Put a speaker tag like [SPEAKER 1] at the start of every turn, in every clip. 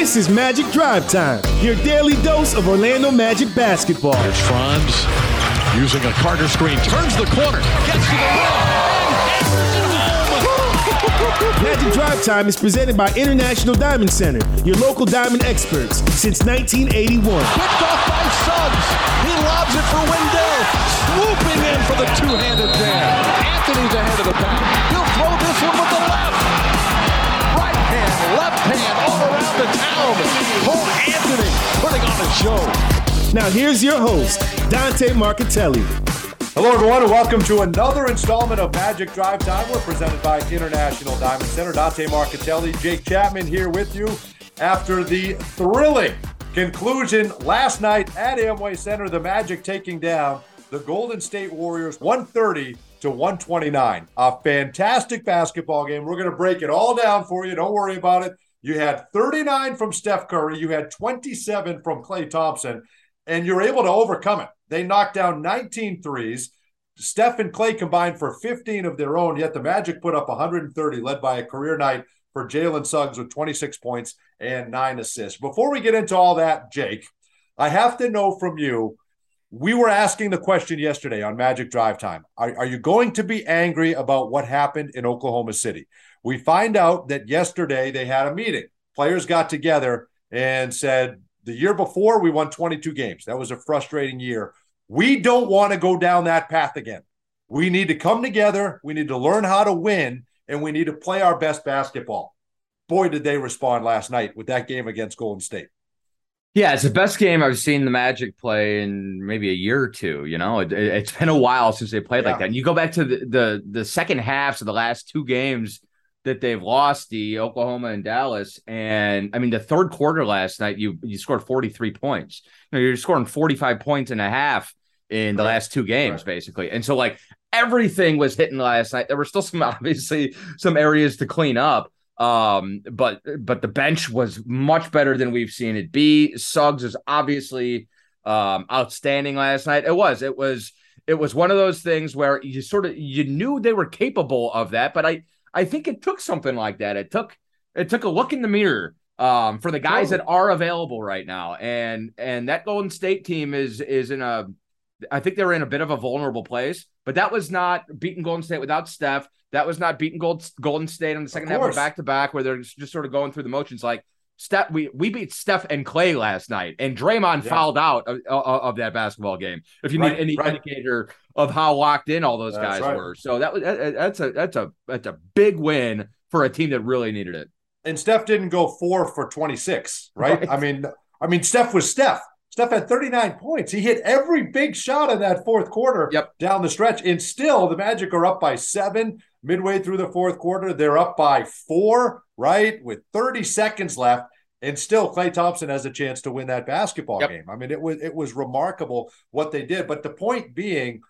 [SPEAKER 1] This is Magic Drive Time, your daily dose of Orlando Magic basketball.
[SPEAKER 2] Here's Franz using a Carter screen, turns the corner, gets to the rim,
[SPEAKER 1] Magic Drive Time is presented by International Diamond Center, your local diamond experts since 1981.
[SPEAKER 2] Picked off by Suggs. He lobs it for Wendell, swooping in for the two-handed jam. Anthony's ahead of the pack. He'll throw this one with the left. Right hand, left hand, all around the town. Cole Anthony putting on a show.
[SPEAKER 1] Now here's your host, Dante Marchitelli.
[SPEAKER 3] Hello, everyone, and welcome to another installment of Magic Drive Time. We're presented by International Diamond Center. Dante Marchitelli, Jake Chapman here with you after the thrilling conclusion last night at Amway Center. The Magic taking down the Golden State Warriors 130 to 129. A fantastic basketball game. We're going to break it all down for you. Don't worry about it. You had 39 from Steph Curry, you had 27 from Klay Thompson, and you're able to overcome it. They knocked down 19 threes. Steph and Klay combined for 15 of their own, yet the Magic put up 130, led by a career night for Jalen Suggs with 26 points and nine assists. Before we get into all that, Jake, I have to know from you. We were asking the question yesterday on Magic Drive Time. Are, are you going to be angry about what happened in Oklahoma City? We find out that yesterday they had a meeting. Players got together and said, the year before, we won 22 games. That was a frustrating year. We don't want to go down that path again. We need to come together. We need to learn how to win, and we need to play our best basketball. Boy, did they respond last night with that game against Golden State.
[SPEAKER 4] Yeah, it's the best game I've seen the Magic play in maybe a year or two. You know, it, has been a while since they played yeah. like that. And you go back to the, the the second halves of the last two games that they've lost, the Oklahoma and Dallas, and I mean the third quarter last night, you you scored forty three points. You know, you're scoring forty five points and a half in the right. last two games, right. basically. And so, like, everything was hitting last night. There were still some, obviously, some areas to clean up. Um, but but the bench was much better than we've seen it be. Suggs is obviously um outstanding last night. It was, it was, it was one of those things where you sort of you knew they were capable of that, but I I think it took something like that. It took it took a look in the mirror um, for the guys that are available right now, and and that Golden State team is is in a I think they were in a bit of a vulnerable place, but that was not beating Golden State without Steph. That was not beating Gold, Golden State in the second half of back to back, where they're just, sort of going through the motions. Like Steph, we we beat Steph and Klay last night, and Draymond yeah. fouled out of, of, that basketball game. If you right, need any right. indicator of how locked in all those that's guys right. were, so that was that's a that's a that's a big win for a team that really needed it.
[SPEAKER 3] And Steph didn't go four for twenty six, right? I mean, I mean, Steph was Steph. Steph had 39 points. He hit every big shot in that fourth quarter
[SPEAKER 4] yep.
[SPEAKER 3] down the stretch. And still, the Magic are up by seven midway through the fourth quarter. They're up by four, right? With 30 seconds left. And still, Klay Thompson has a chance to win that basketball yep. game. I mean, it was it was remarkable what they did. But the point being,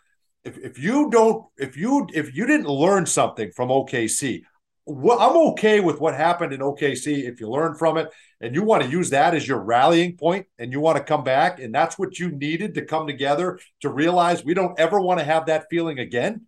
[SPEAKER 3] if, if you don't, if you if you didn't learn something from OKC, well, I'm okay with what happened in OKC if you learn from it and you want to use that as your rallying point and you want to come back and that's what you needed to come together to realize we don't ever want to have that feeling again.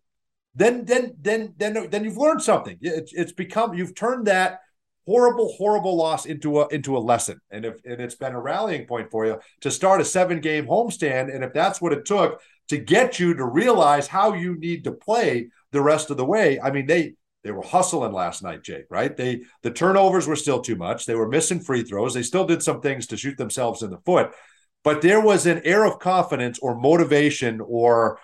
[SPEAKER 3] Then then then then then you've learned something. It's it's become you've turned that horrible horrible loss into a into a lesson and if and it's been a rallying point for you to start a seven game homestand and if that's what it took to get you to realize how you need to play the rest of the way i mean they they were hustling last night, Jake, right? They the turnovers were still too much. They were missing free throws. They still did some things to shoot themselves in the foot. But there was an air of confidence or motivation or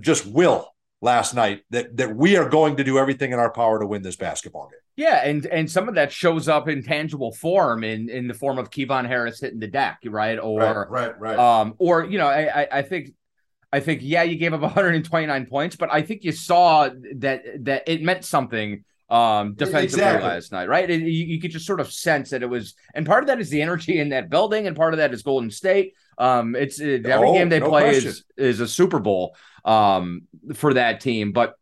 [SPEAKER 3] just will last night that that we are going to do everything in our power to win this basketball game.
[SPEAKER 4] Yeah, and and some of that shows up in tangible form in in the form of Kevon Harris hitting the deck, right?
[SPEAKER 3] Or right, right, right.
[SPEAKER 4] Um, or you know, I I think I think yeah, you gave up 129 points, but I think you saw that that it meant something um defensively exactly. last night, right? It, you, you, could just sort of sense that it was, and part of that is the energy in that building, and part of that is Golden State. Um, it's every oh, game they no play question. is is a Super Bowl um for that team, but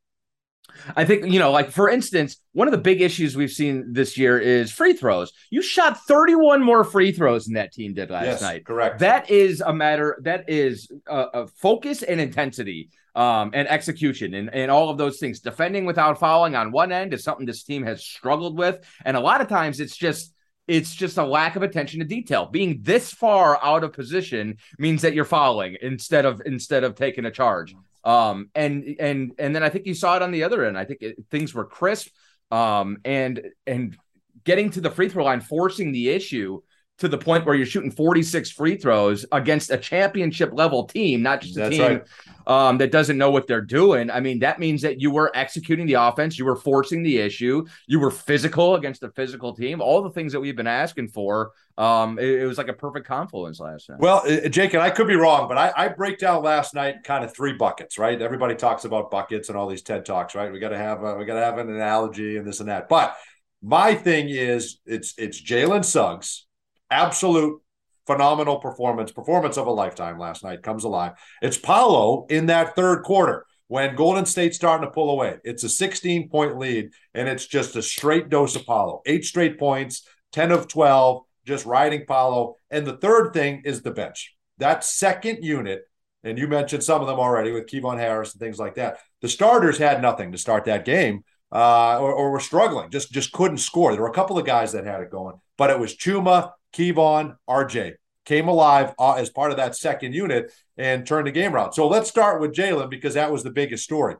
[SPEAKER 4] I think, you know, like for instance, one of the big issues we've seen this year is free throws. You shot 31 more free throws than that team did last
[SPEAKER 3] yes,
[SPEAKER 4] night.
[SPEAKER 3] Correct.
[SPEAKER 4] That is a matter, that is a, a focus and intensity um, and execution and, and all of those things. Defending without fouling on one end is something this team has struggled with. And a lot of times it's just, It's just a lack of attention to detail. Being this far out of position means that you're fouling instead of instead of taking a charge. Um, and and and then I think you saw it on the other end. I think it, things were crisp. Um, and and getting to the free throw line, forcing the issue to the point where you're shooting 46 free throws against a championship level team, not just a
[SPEAKER 3] That's
[SPEAKER 4] team
[SPEAKER 3] right.
[SPEAKER 4] um, that doesn't know what they're doing. I mean, that means that you were executing the offense, you were forcing the issue, you were physical against a physical team, all the things that we've been asking for. Um, it, it was like a perfect confluence last night.
[SPEAKER 3] Well, uh, Jake, and I could be wrong, but I, I break down last night kind of three buckets, right? Everybody talks about buckets and all these TED talks, right? We got to have a, we got to have an analogy and this and that. But my thing is, it's it's Jalen Suggs, absolute phenomenal performance, performance of a lifetime last night comes alive. It's Paolo in that third quarter when Golden State's starting to pull away. It's a 16 point lead, and it's just a straight dose of Paolo. Eight straight points, 10 of 12, just riding Paolo. And the third thing is the bench. That second unit, and you mentioned some of them already with Kevon Harris and things like that. The starters had nothing to start that game. Uh, or, or were struggling, just just couldn't score. There were a couple of guys that had it going, but it was Chuma, Kevon, RJ came alive uh, as part of that second unit and turned the game around. So let's start with Jalen because that was the biggest story.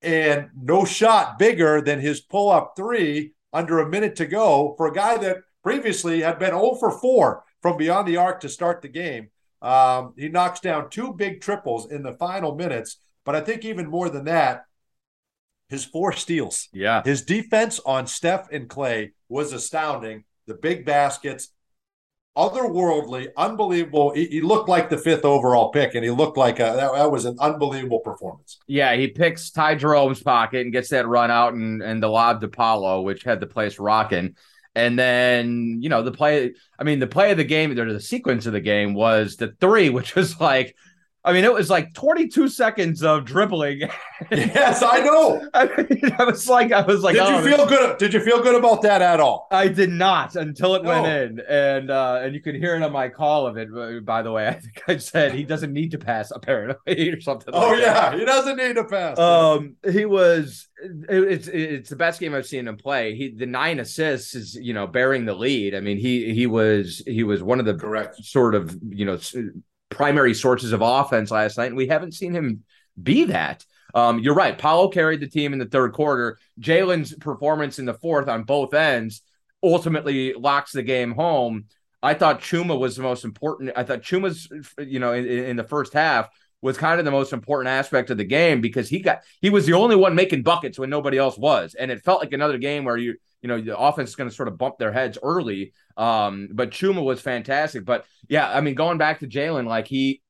[SPEAKER 3] And no shot bigger than his pull up three under a minute to go for a guy that previously had been 0 for 4 from beyond the arc to start the game. Um, he knocks down two big triples in the final minutes. But I think even more than that, his four steals.
[SPEAKER 4] Yeah.
[SPEAKER 3] His defense on Steph and Klay was astounding. The big baskets, otherworldly, unbelievable. He, he looked like the fifth overall pick, and he looked like a, that, that was an unbelievable performance.
[SPEAKER 4] Yeah, he picks Ty Jerome's pocket and gets that run out and, and the lob to Paolo, which had the place rocking. And then, you know, the play, I mean, the play of the game, or the sequence of the game was the three, which was like, I mean, it was like 22 seconds of dribbling.
[SPEAKER 3] yes, I know.
[SPEAKER 4] I mean, I was like, I was like,
[SPEAKER 3] did
[SPEAKER 4] oh,
[SPEAKER 3] you feel good? Did you feel good about that at all?
[SPEAKER 4] I did not until it
[SPEAKER 3] No.
[SPEAKER 4] went in, and uh, and you could hear it on my call of it. uh, By the way, I think I said he doesn't need to pass apparently or something.
[SPEAKER 3] Oh
[SPEAKER 4] like that.
[SPEAKER 3] yeah, he doesn't need to pass.
[SPEAKER 4] Um, he was. It, it's it's the best game I've seen him play. He the nine assists is you know bearing the lead. I mean he he was he was one of the
[SPEAKER 3] Correct.
[SPEAKER 4] sort of you know primary sources of offense last night, and we haven't seen him be that. Um, you're right. Paolo carried the team in the third quarter. Jalen's performance in the fourth on both ends ultimately locks the game home. I thought Chuma was the most important. I thought Chuma's, you know, in, in the first half was kind of the most important aspect of the game because he got he was the only one making buckets when nobody else was, and it felt like another game where you you know the offense is going to sort of bump their heads early. Um, but Chuma was fantastic. But yeah, I mean, going back to Jalen, like he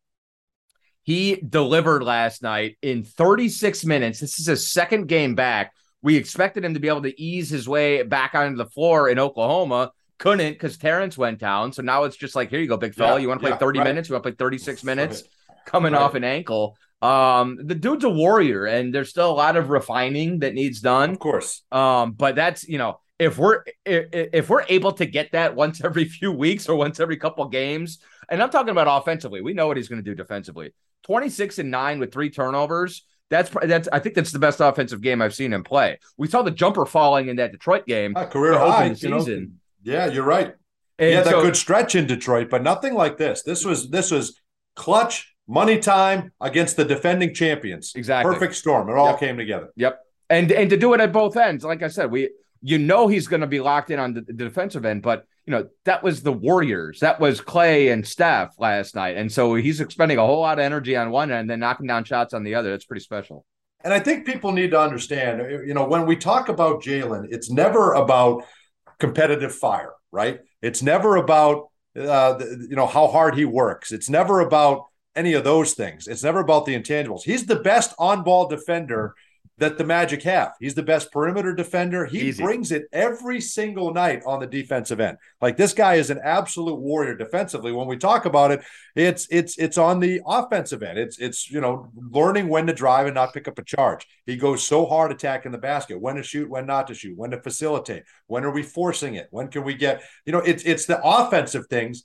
[SPEAKER 4] he delivered last night in 36 minutes. This is his second game back. We expected him to be able to ease his way back onto the floor in Oklahoma. Couldn't because Terrence went down. So now it's just like, here you go, big fella.
[SPEAKER 3] Yeah,
[SPEAKER 4] you want to play
[SPEAKER 3] yeah,
[SPEAKER 4] 30
[SPEAKER 3] right.
[SPEAKER 4] minutes? You want to play 36 minutes?
[SPEAKER 3] Right.
[SPEAKER 4] Coming
[SPEAKER 3] Right.
[SPEAKER 4] off an ankle. Um, the dude's a warrior, and there's still a lot of refining that needs done.
[SPEAKER 3] Of course.
[SPEAKER 4] Um, but that's you know, if we're if, we're able to get that once every few weeks or once every couple games, and I'm talking about offensively, we know what he's going to do defensively. 26 and nine with three turnovers. That's that's I think that's the best offensive game I've seen him play. We saw the jumper falling in that Detroit game.
[SPEAKER 3] Ah, career high.
[SPEAKER 4] the
[SPEAKER 3] you know.
[SPEAKER 4] season.
[SPEAKER 3] Yeah, you're right.
[SPEAKER 4] And
[SPEAKER 3] He had that good stretch in Detroit, but nothing like this. This was this was clutch money time against the defending champions.
[SPEAKER 4] Exactly.
[SPEAKER 3] Perfect storm. It all
[SPEAKER 4] Yep.
[SPEAKER 3] came together.
[SPEAKER 4] Yep. And and to do it at both ends, like I said, we you know he's going to be locked in on the, the defensive end, but you know that was the Warriors, that was Klay and Steph last night, and so he's expending a whole lot of energy on one end, and then knocking down shots on the other. That's pretty special.
[SPEAKER 3] And I think people need to understand, you know, when we talk about Jalen, it's never about competitive fire, right? It's never about, uh, you know, how hard he works. It's never about any of those things. It's never about the intangibles. He's the best on ball defender that the Magic have. He's the best perimeter defender. He
[SPEAKER 4] Easy.
[SPEAKER 3] brings it every single night on the defensive end. Like this guy is an absolute warrior defensively. When we talk about it, it's it's it's on the offensive end. It's it's you know learning when to drive and not pick up a charge. He goes so hard attacking the basket, when to shoot, when not to shoot, when to facilitate, when are we forcing it, when can we get you know it's it's the offensive things.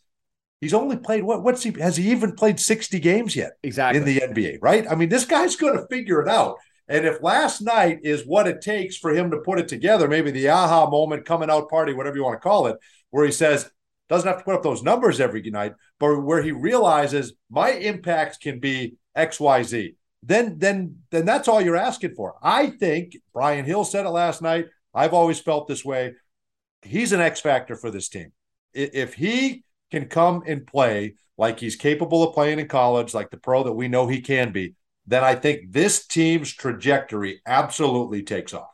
[SPEAKER 3] He's only played what what's he has he even played 60 games yet
[SPEAKER 4] Exactly.
[SPEAKER 3] in the NBA, right? I mean, this guy's going to figure it out. And if last night is what it takes for him to put it together, maybe the aha moment, coming out party, whatever you want to call it, where he says, doesn't have to put up those numbers every night, but where he realizes my impact can be XYZ. Then, then, then that's all you're asking for. I think Brian Hill said it last night. I've always felt this way. He's an X factor for this team. If he can come and play like he's capable of playing in college, like the pro that we know he can be, then I think this team's trajectory absolutely takes off.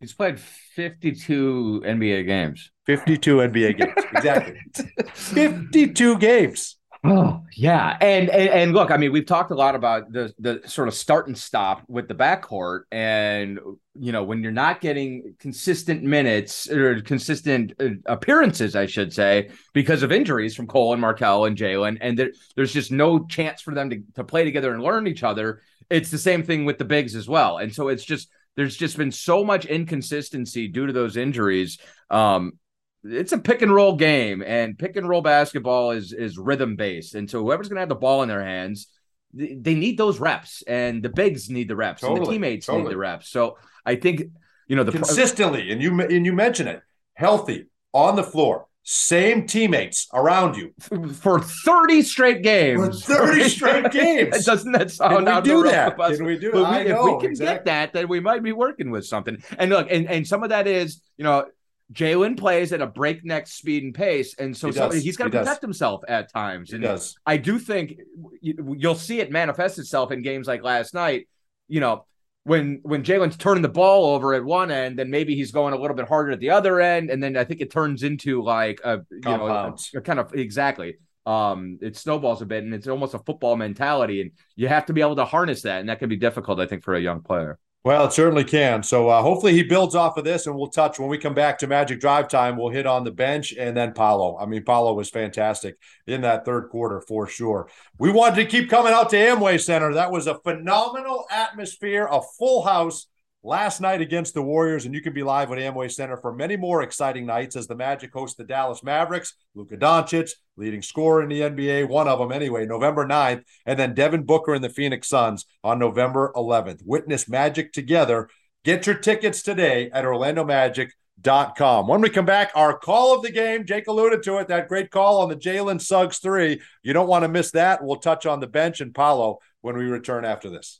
[SPEAKER 4] He's played 52 NBA games.
[SPEAKER 3] 52 NBA games. Exactly. 52 games.
[SPEAKER 4] Oh yeah, and, and, and look, I mean, we've talked a lot about the the sort of start and stop with the backcourt, and you know when you're not getting consistent minutes or consistent uh, appearances, I should say, because of injuries from Cole and Markelle and Jalen, and there, there's just no chance for them to to play together and learn each other. It's the same thing with the bigs as well, and so it's just there's just been so much inconsistency due to those injuries. Um, it's a pick and roll game, and pick and roll basketball is is rhythm based, and so whoever's going to have the ball in their hands, they need those reps, and the bigs need the reps, totally, and the teammates totally. need the reps. So I think you know the
[SPEAKER 3] consistently, and you and you mention it, healthy on the floor, same teammates around you
[SPEAKER 4] for 30 straight games.
[SPEAKER 3] For 30 straight games.
[SPEAKER 4] Doesn't that sound
[SPEAKER 3] Can we do that? Can we do it?
[SPEAKER 4] We, if we can exactly. get that, then we might be working with something. And look, and, and some of that is, you know, Jalen plays at a breakneck speed and pace, and so he he's got to protect does. himself at times. And
[SPEAKER 3] he does.
[SPEAKER 4] I do think you'll see it manifest itself in games like last night. You know, when when Jalen's turning the ball over at one end, then maybe he's going a little bit harder at the other end, and then I think it turns into like a you know a, a kind of exactly um it snowballs a bit and it's almost a football mentality and you have to be able to harness that and that can be difficult i think for a young player
[SPEAKER 3] well, it certainly can. So uh, hopefully he builds off of this, and we'll touch when we come back to Magic Drive Time. We'll hit on the bench and then Paolo. I mean, Paolo was fantastic in that third quarter for sure. We wanted to keep coming out to Amway Center. That was a phenomenal atmosphere, a full house last night against the Warriors, and you can be live at Amway Center for many more exciting nights as the Magic host the Dallas Mavericks. Luka Doncic, leading scorer in the NBA, one of them anyway, November 9th, and then Devin Booker and the Phoenix Suns on November 11th. Witness Magic together. Get your tickets today at OrlandoMagic.com. When we come back, our call of the game, Jake alluded to it, that great call on the Jalen Suggs three. You don't want to miss that. We'll touch on the bench and Paolo when we return after this.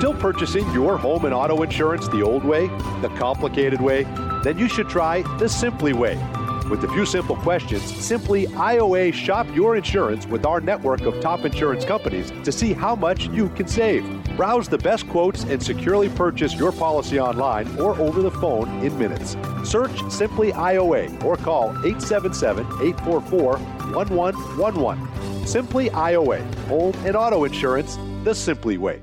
[SPEAKER 5] Still purchasing your home and auto insurance the old way, the complicated way? Then you should try the Simply Way. With a few simple questions, simply IOA shop your insurance with our network of top insurance companies to see how much you can save. Browse the best quotes and securely purchase your policy online or over the phone in minutes. Search Simply IOA or call 877 844 1111. Simply IOA, home and auto insurance the Simply Way.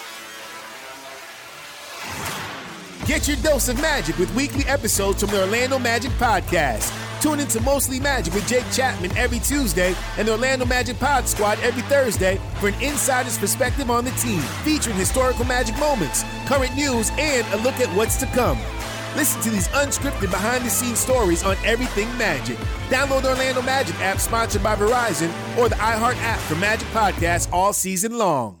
[SPEAKER 1] Get your dose of magic with weekly episodes from the Orlando Magic Podcast. Tune into Mostly Magic with Jake Chapman every Tuesday and the Orlando Magic Pod Squad every Thursday for an insider's perspective on the team, featuring historical Magic moments, current news, and a look at what's to come. Listen to these unscripted behind the scenes stories on everything Magic. Download the Orlando Magic app sponsored by Verizon or the iHeart app for Magic Podcasts all season long.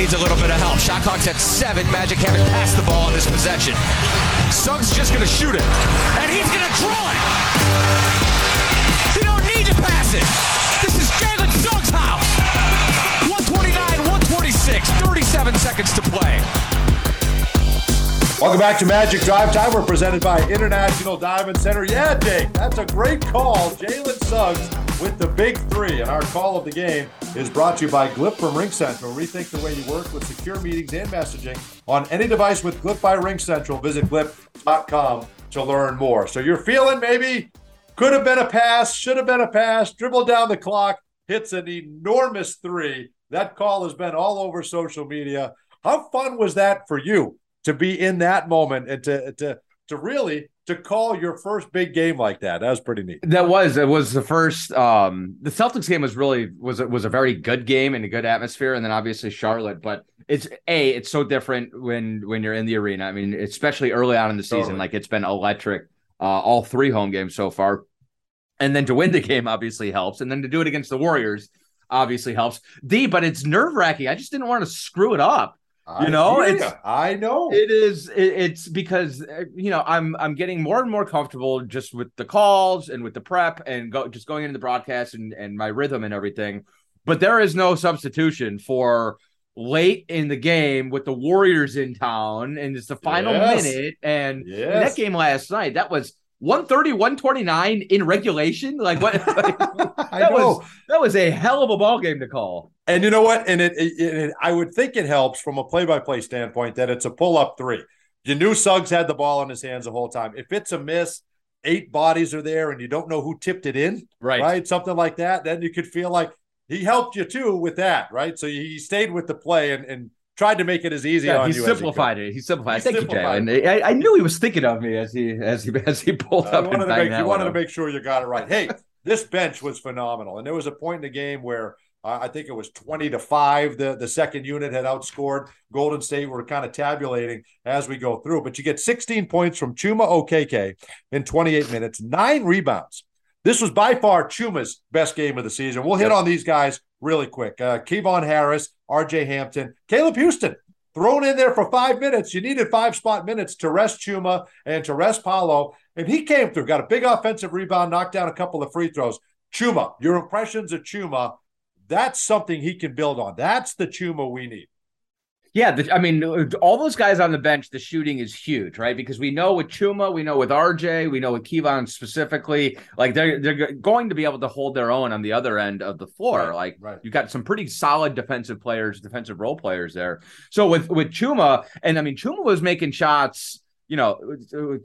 [SPEAKER 6] Needs a little bit of help. Shot clock's at seven. Magic haven't passed the ball in this possession. Suggs just going to shoot it, and he's going to draw it. You don't need to pass it. This is Jalen Suggs' house. 129, 126, 37 seconds to play.
[SPEAKER 3] Welcome back to Magic Drive Time. We're presented by International Diamond Center. Yeah, Jake, that's a great call. Jalen Suggs with the big three. And our call of the game is brought to you by Glip from Ring Central. Rethink the way you work with secure meetings and messaging on any device with Glip by Ring Central. Visit glip.com to learn more. So you're feeling maybe could have been a pass, should have been a pass, dribble down the clock, hits an enormous three. That call has been all over social media. How fun was that for you to be in that moment and to to to really to call your first big game like that. That was pretty neat.
[SPEAKER 4] That was it was the first um the Celtics game was really was was a very good game and a good atmosphere and then obviously Charlotte but it's a it's so different when when you're in the arena. I mean especially early on in the season
[SPEAKER 3] Totally.
[SPEAKER 4] like it's been electric uh all three home games so far. And then to win the game obviously helps and then to do it against the Warriors obviously helps. D but it's nerve-wracking. I just didn't want to screw it up. You know, it's
[SPEAKER 3] ya. I know.
[SPEAKER 4] it is. It, it's because uh, you know I'm I'm getting more and more comfortable just with the calls and with the prep and go just going into the broadcast and and my rhythm and everything. But there is no substitution for late in the game with the Warriors in town and it's the final
[SPEAKER 3] Yes.
[SPEAKER 4] minute and
[SPEAKER 3] Yes.
[SPEAKER 4] that game last night that was 130 129 in regulation like what
[SPEAKER 3] I
[SPEAKER 4] that
[SPEAKER 3] know.
[SPEAKER 4] was that was a hell of a ball game to call
[SPEAKER 3] And you know what? And it, it, it I would think it helps from a play-by-play standpoint that it's a pull-up three. You knew Suggs had the ball in his hands the whole time. If it's a miss, eight bodies are there, and you don't know who tipped it in,
[SPEAKER 4] right
[SPEAKER 3] right? Something like that. Then you could feel like he helped you too with that, right? So he stayed with the play and, and tried to make it as easy
[SPEAKER 4] Yeah,
[SPEAKER 3] on
[SPEAKER 4] he
[SPEAKER 3] you. as
[SPEAKER 4] simplified it. He simplified.
[SPEAKER 3] He
[SPEAKER 4] it. Thank
[SPEAKER 3] simplified
[SPEAKER 4] you, Jay. And I, I knew he was thinking of me as he as he as he pulled
[SPEAKER 3] I
[SPEAKER 4] up
[SPEAKER 3] wanted,
[SPEAKER 4] and
[SPEAKER 3] to
[SPEAKER 4] banged
[SPEAKER 3] make,
[SPEAKER 4] that
[SPEAKER 3] you wanted to make sure you got it right. Hey, this bench was phenomenal, and there was a point in the game where uh, I think it was twenty to five. The the second unit had outscored Golden State. We're kind of tabulating as we go through, but you get sixteen points from Chuma Okeke in twenty eight minutes, nine rebounds. This was by far Chuma's best game of the season. We'll hit
[SPEAKER 4] Yep.
[SPEAKER 3] on these guys really quick. Uh, Kevon Harris, R.J. Hampton, Caleb Houstan thrown in there for five minutes. You needed five spot minutes to rest Chuma and to rest Paolo. And he came through, got a big offensive rebound, knocked down a couple of free throws. Chuma, your impressions of Chuma, that's something he can build on. That's the Chuma we need.
[SPEAKER 4] Yeah, the, I mean, all those guys on the bench, the shooting is huge, right? Because we know with Chuma, we know with RJ, we know with Kevon specifically, like they're they're going to be able to hold their own on the other end of the floor.
[SPEAKER 3] Right,
[SPEAKER 4] like
[SPEAKER 3] right.
[SPEAKER 4] you got some pretty solid defensive players, defensive role players there. So with with Chuma, and I mean, Chuma was making shots. You know,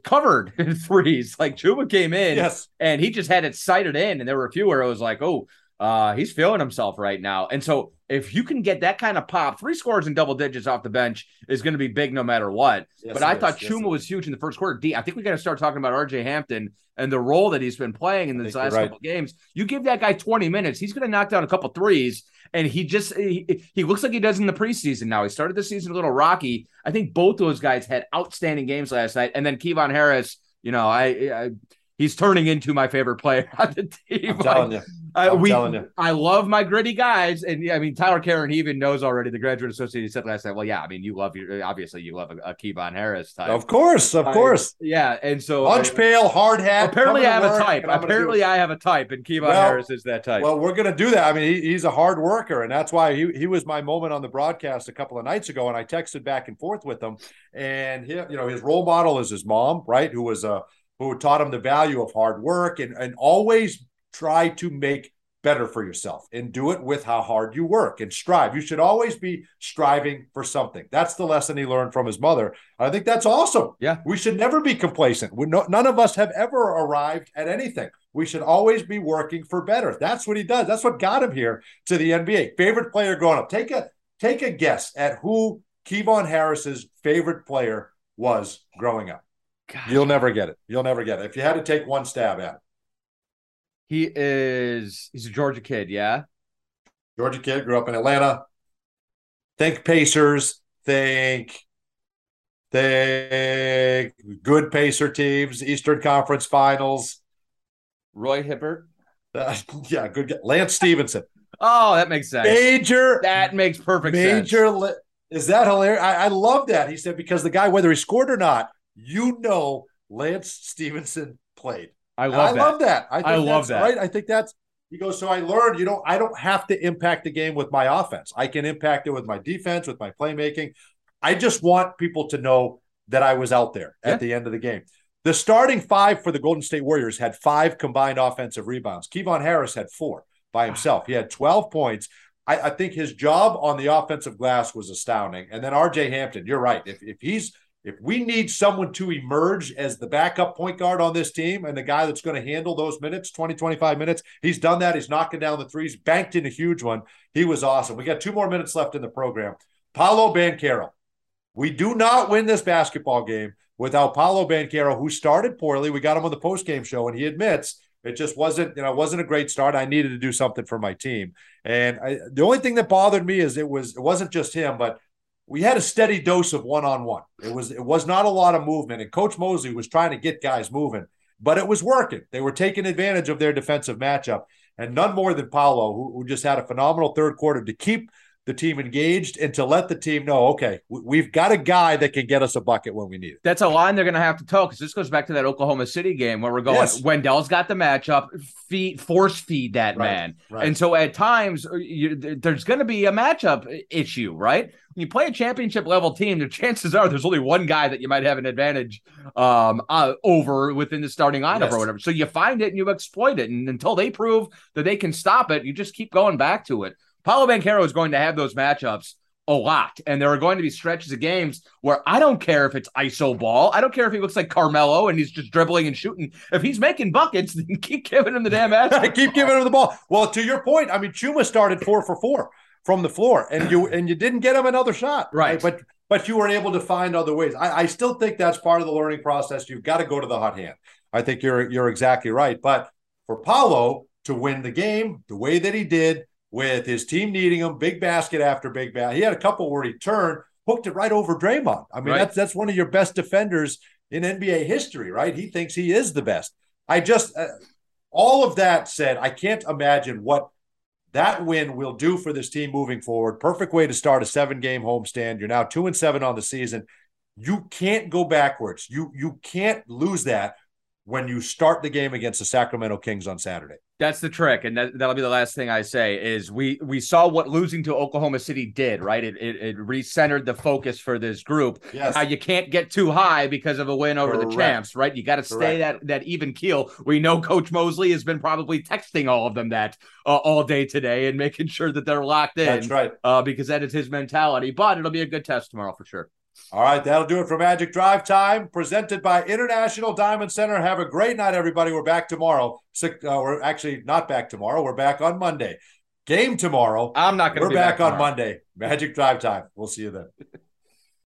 [SPEAKER 4] covered in threes. Like Chuma came in,
[SPEAKER 3] Yes.
[SPEAKER 4] and he just had it sighted in, and there were a few where it was like, oh, Uh, he's feeling himself right now. And so if you can get that kind of pop, three scores in double digits off the bench is going to be big no matter what.
[SPEAKER 3] Yes,
[SPEAKER 4] but I
[SPEAKER 3] it
[SPEAKER 4] thought
[SPEAKER 3] is. Yes,
[SPEAKER 4] Chuma was huge in the first quarter. D, I think we got to start talking about RJ Hampton and the role that he's been playing in these last
[SPEAKER 3] right.
[SPEAKER 4] couple games. You give that guy 20 minutes, he's going to knock down a couple threes. And he just he, he looks like he does in the preseason now. He started the season a little rocky. I think both those guys had outstanding games last night. And then Kevon Harris, you know, I, I he's turning into my favorite player on the team.
[SPEAKER 3] I'm telling you.
[SPEAKER 4] Uh,
[SPEAKER 3] I'm
[SPEAKER 4] we,
[SPEAKER 3] telling you.
[SPEAKER 4] I love my gritty guys, and yeah, I mean Tyler Karen. He even knows already. The graduate associate he said last night. Well, yeah, I mean you love your obviously you love a, a Kevon Harris type,
[SPEAKER 3] Of course, of course.
[SPEAKER 4] yeah, and so
[SPEAKER 3] Lunch pail, hard hat.
[SPEAKER 4] Apparently, I have a type.
[SPEAKER 3] and I'm gonna do
[SPEAKER 4] Apparently. I have a type, and Kevon
[SPEAKER 3] Well-
[SPEAKER 4] Harris is that type.
[SPEAKER 3] Well, we're going to do that. I mean, he, he's a hard worker, and that's why he, he was my moment on the broadcast a couple of nights ago. And I texted back and forth with him, and he, you know, his role model is his mom, right? Who was a who taught him the value of hard work and and always try to make better for yourself and do it with how hard you work and strive. You should always be striving for something. That's the lesson he learned from his mother. I think that's awesome.
[SPEAKER 4] Yeah.
[SPEAKER 3] We should never be complacent. We no, none of us have ever arrived at anything. We should always be working for better. That's what he does. That's what got him here to the NBA. Favorite player growing up. Take a take a guess at who Kevon Harris's favorite player was growing up. You'll never get it. You'll never get it. If you had to take one stab at it.
[SPEAKER 4] he is he's a Georgia kid, yeah.
[SPEAKER 3] Georgia kid, grew up in Atlanta. Think Pacers, think think good Pacer teams, Eastern Conference Finals.
[SPEAKER 4] Roy Hibbert.
[SPEAKER 3] Uh, yeah, good guy. Lance Stephenson.
[SPEAKER 4] Oh, that makes sense.
[SPEAKER 3] Major
[SPEAKER 4] That makes perfect sense.
[SPEAKER 3] major li- is that hilarious? I, I love that. He said because the guy, whether he scored or not, you know Lance Stephenson played.
[SPEAKER 4] I love
[SPEAKER 3] I
[SPEAKER 4] that.
[SPEAKER 3] love that. I, think
[SPEAKER 4] I love that.
[SPEAKER 3] Right. I think that's he goes. So I learned. You know, I don't have to impact the game with my offense. I can impact it with my defense, with my playmaking. I just want people to know that I was out there at the end of the game. The starting five for the Golden State Warriors had five combined offensive rebounds. Kevon Harris had four by himself. He had 12 points. I, I think his job on the offensive glass was astounding. And then RJ Hampton, you're right. If, if he's if we need someone to emerge as the backup point guard on this team and the guy that's going to handle those minutes, 20, 25 minutes, he's done that. He's knocking down the threes, banked in a huge one. He was awesome. We got two more minutes left in the program. Paolo Banchero. We do not win this basketball game without Paolo Banchero, who started poorly. We got him on the post-game show, and he admits it just wasn't, you know, it wasn't a great start. I needed to do something for my team. And I, the only thing that bothered me is it was it wasn't just him, but we had a steady dose of one-on-one. It was it was not a lot of movement, and Coach Mosley was trying to get guys moving, but it was working. They were taking advantage of their defensive matchup, and none more than Paolo, who, who just had a phenomenal third quarter to keep the team engaged and to let the team know, okay, we- we've got a guy that can get us a bucket when we need it.
[SPEAKER 4] That's a line they're going to have to toe because this goes back to that Oklahoma City game where we're going.
[SPEAKER 3] Yes.
[SPEAKER 4] Wendell's got the matchup, feed, force feed that
[SPEAKER 3] Right,
[SPEAKER 4] man,
[SPEAKER 3] right.
[SPEAKER 4] and so at times uh, you, there's going to be a matchup issue, right? When you play a championship level team, the chances are there's only one guy that you might have an advantage um, uh, over within the starting lineup
[SPEAKER 3] Yes.
[SPEAKER 4] or whatever. So you find it and you exploit it, and until they prove that they can stop it, you just keep going back to it. Paolo Banchero is going to have those matchups a lot. And there are going to be stretches of games where I don't care if it's ISO ball. I don't care if he looks like Carmelo and he's just dribbling and shooting. If he's making buckets, then keep giving him the damn ass.
[SPEAKER 3] Keep giving him the ball. Well, to your point, I mean, Chuma started four for four from the floor, and you and you didn't get him another shot,
[SPEAKER 4] Right.
[SPEAKER 3] But but you were able to find other ways. I, I still think that's part of the learning process. You've got to go to the hot hand. I think you're you're exactly right. But for Paulo to win the game the way that he did, with his team needing him, big basket after big basket, he had a couple where he turned, hooked it right over Draymond. I mean,
[SPEAKER 4] Right.
[SPEAKER 3] that's that's one of your best defenders in NBA history, right? He thinks he is the best. I just uh, all of that said, I can't imagine what that win will do for this team moving forward. Perfect way to start a seven game homestand. You're now two and seven on the season. You can't go backwards. You you can't lose that when you start the game against the Sacramento Kings on Saturday.
[SPEAKER 4] That's the trick, and that, that'll be the last thing I say. Is we we saw what losing to Oklahoma City did, right? It it, it recentered the focus for this group.
[SPEAKER 3] Yes.
[SPEAKER 4] Now you can't get too high because of a win over the champs, right? You got to stay that that even keel. We know Coach Mosley has been probably texting all of them that uh, all day today and making sure that they're locked in.
[SPEAKER 3] That's right.
[SPEAKER 4] uh, because that is his mentality. But it'll be a good test tomorrow for sure.
[SPEAKER 3] All right, that'll do it for Magic Drive Time, presented by International Diamond Center. Have a great night, everybody. We're back tomorrow. Uh, we're actually not back tomorrow. We're back on Monday. Game tomorrow.
[SPEAKER 4] I'm not going to.
[SPEAKER 3] We're back, back on Monday. Magic Drive Time. We'll see you then.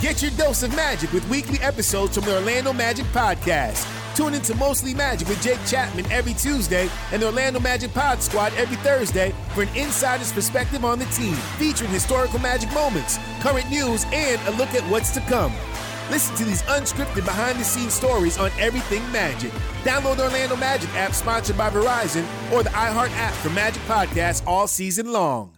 [SPEAKER 1] Get your dose of magic with weekly episodes from the Orlando Magic Podcast. Tune into Mostly Magic with Jake Chapman every Tuesday and the Orlando Magic Pod Squad every Thursday for an insider's perspective on the team, featuring historical magic moments, current news, and a look at what's to come. Listen to these unscripted behind the scenes stories on everything Magic. Download the Orlando Magic app sponsored by Verizon or the iHeart app for Magic Podcasts all season long.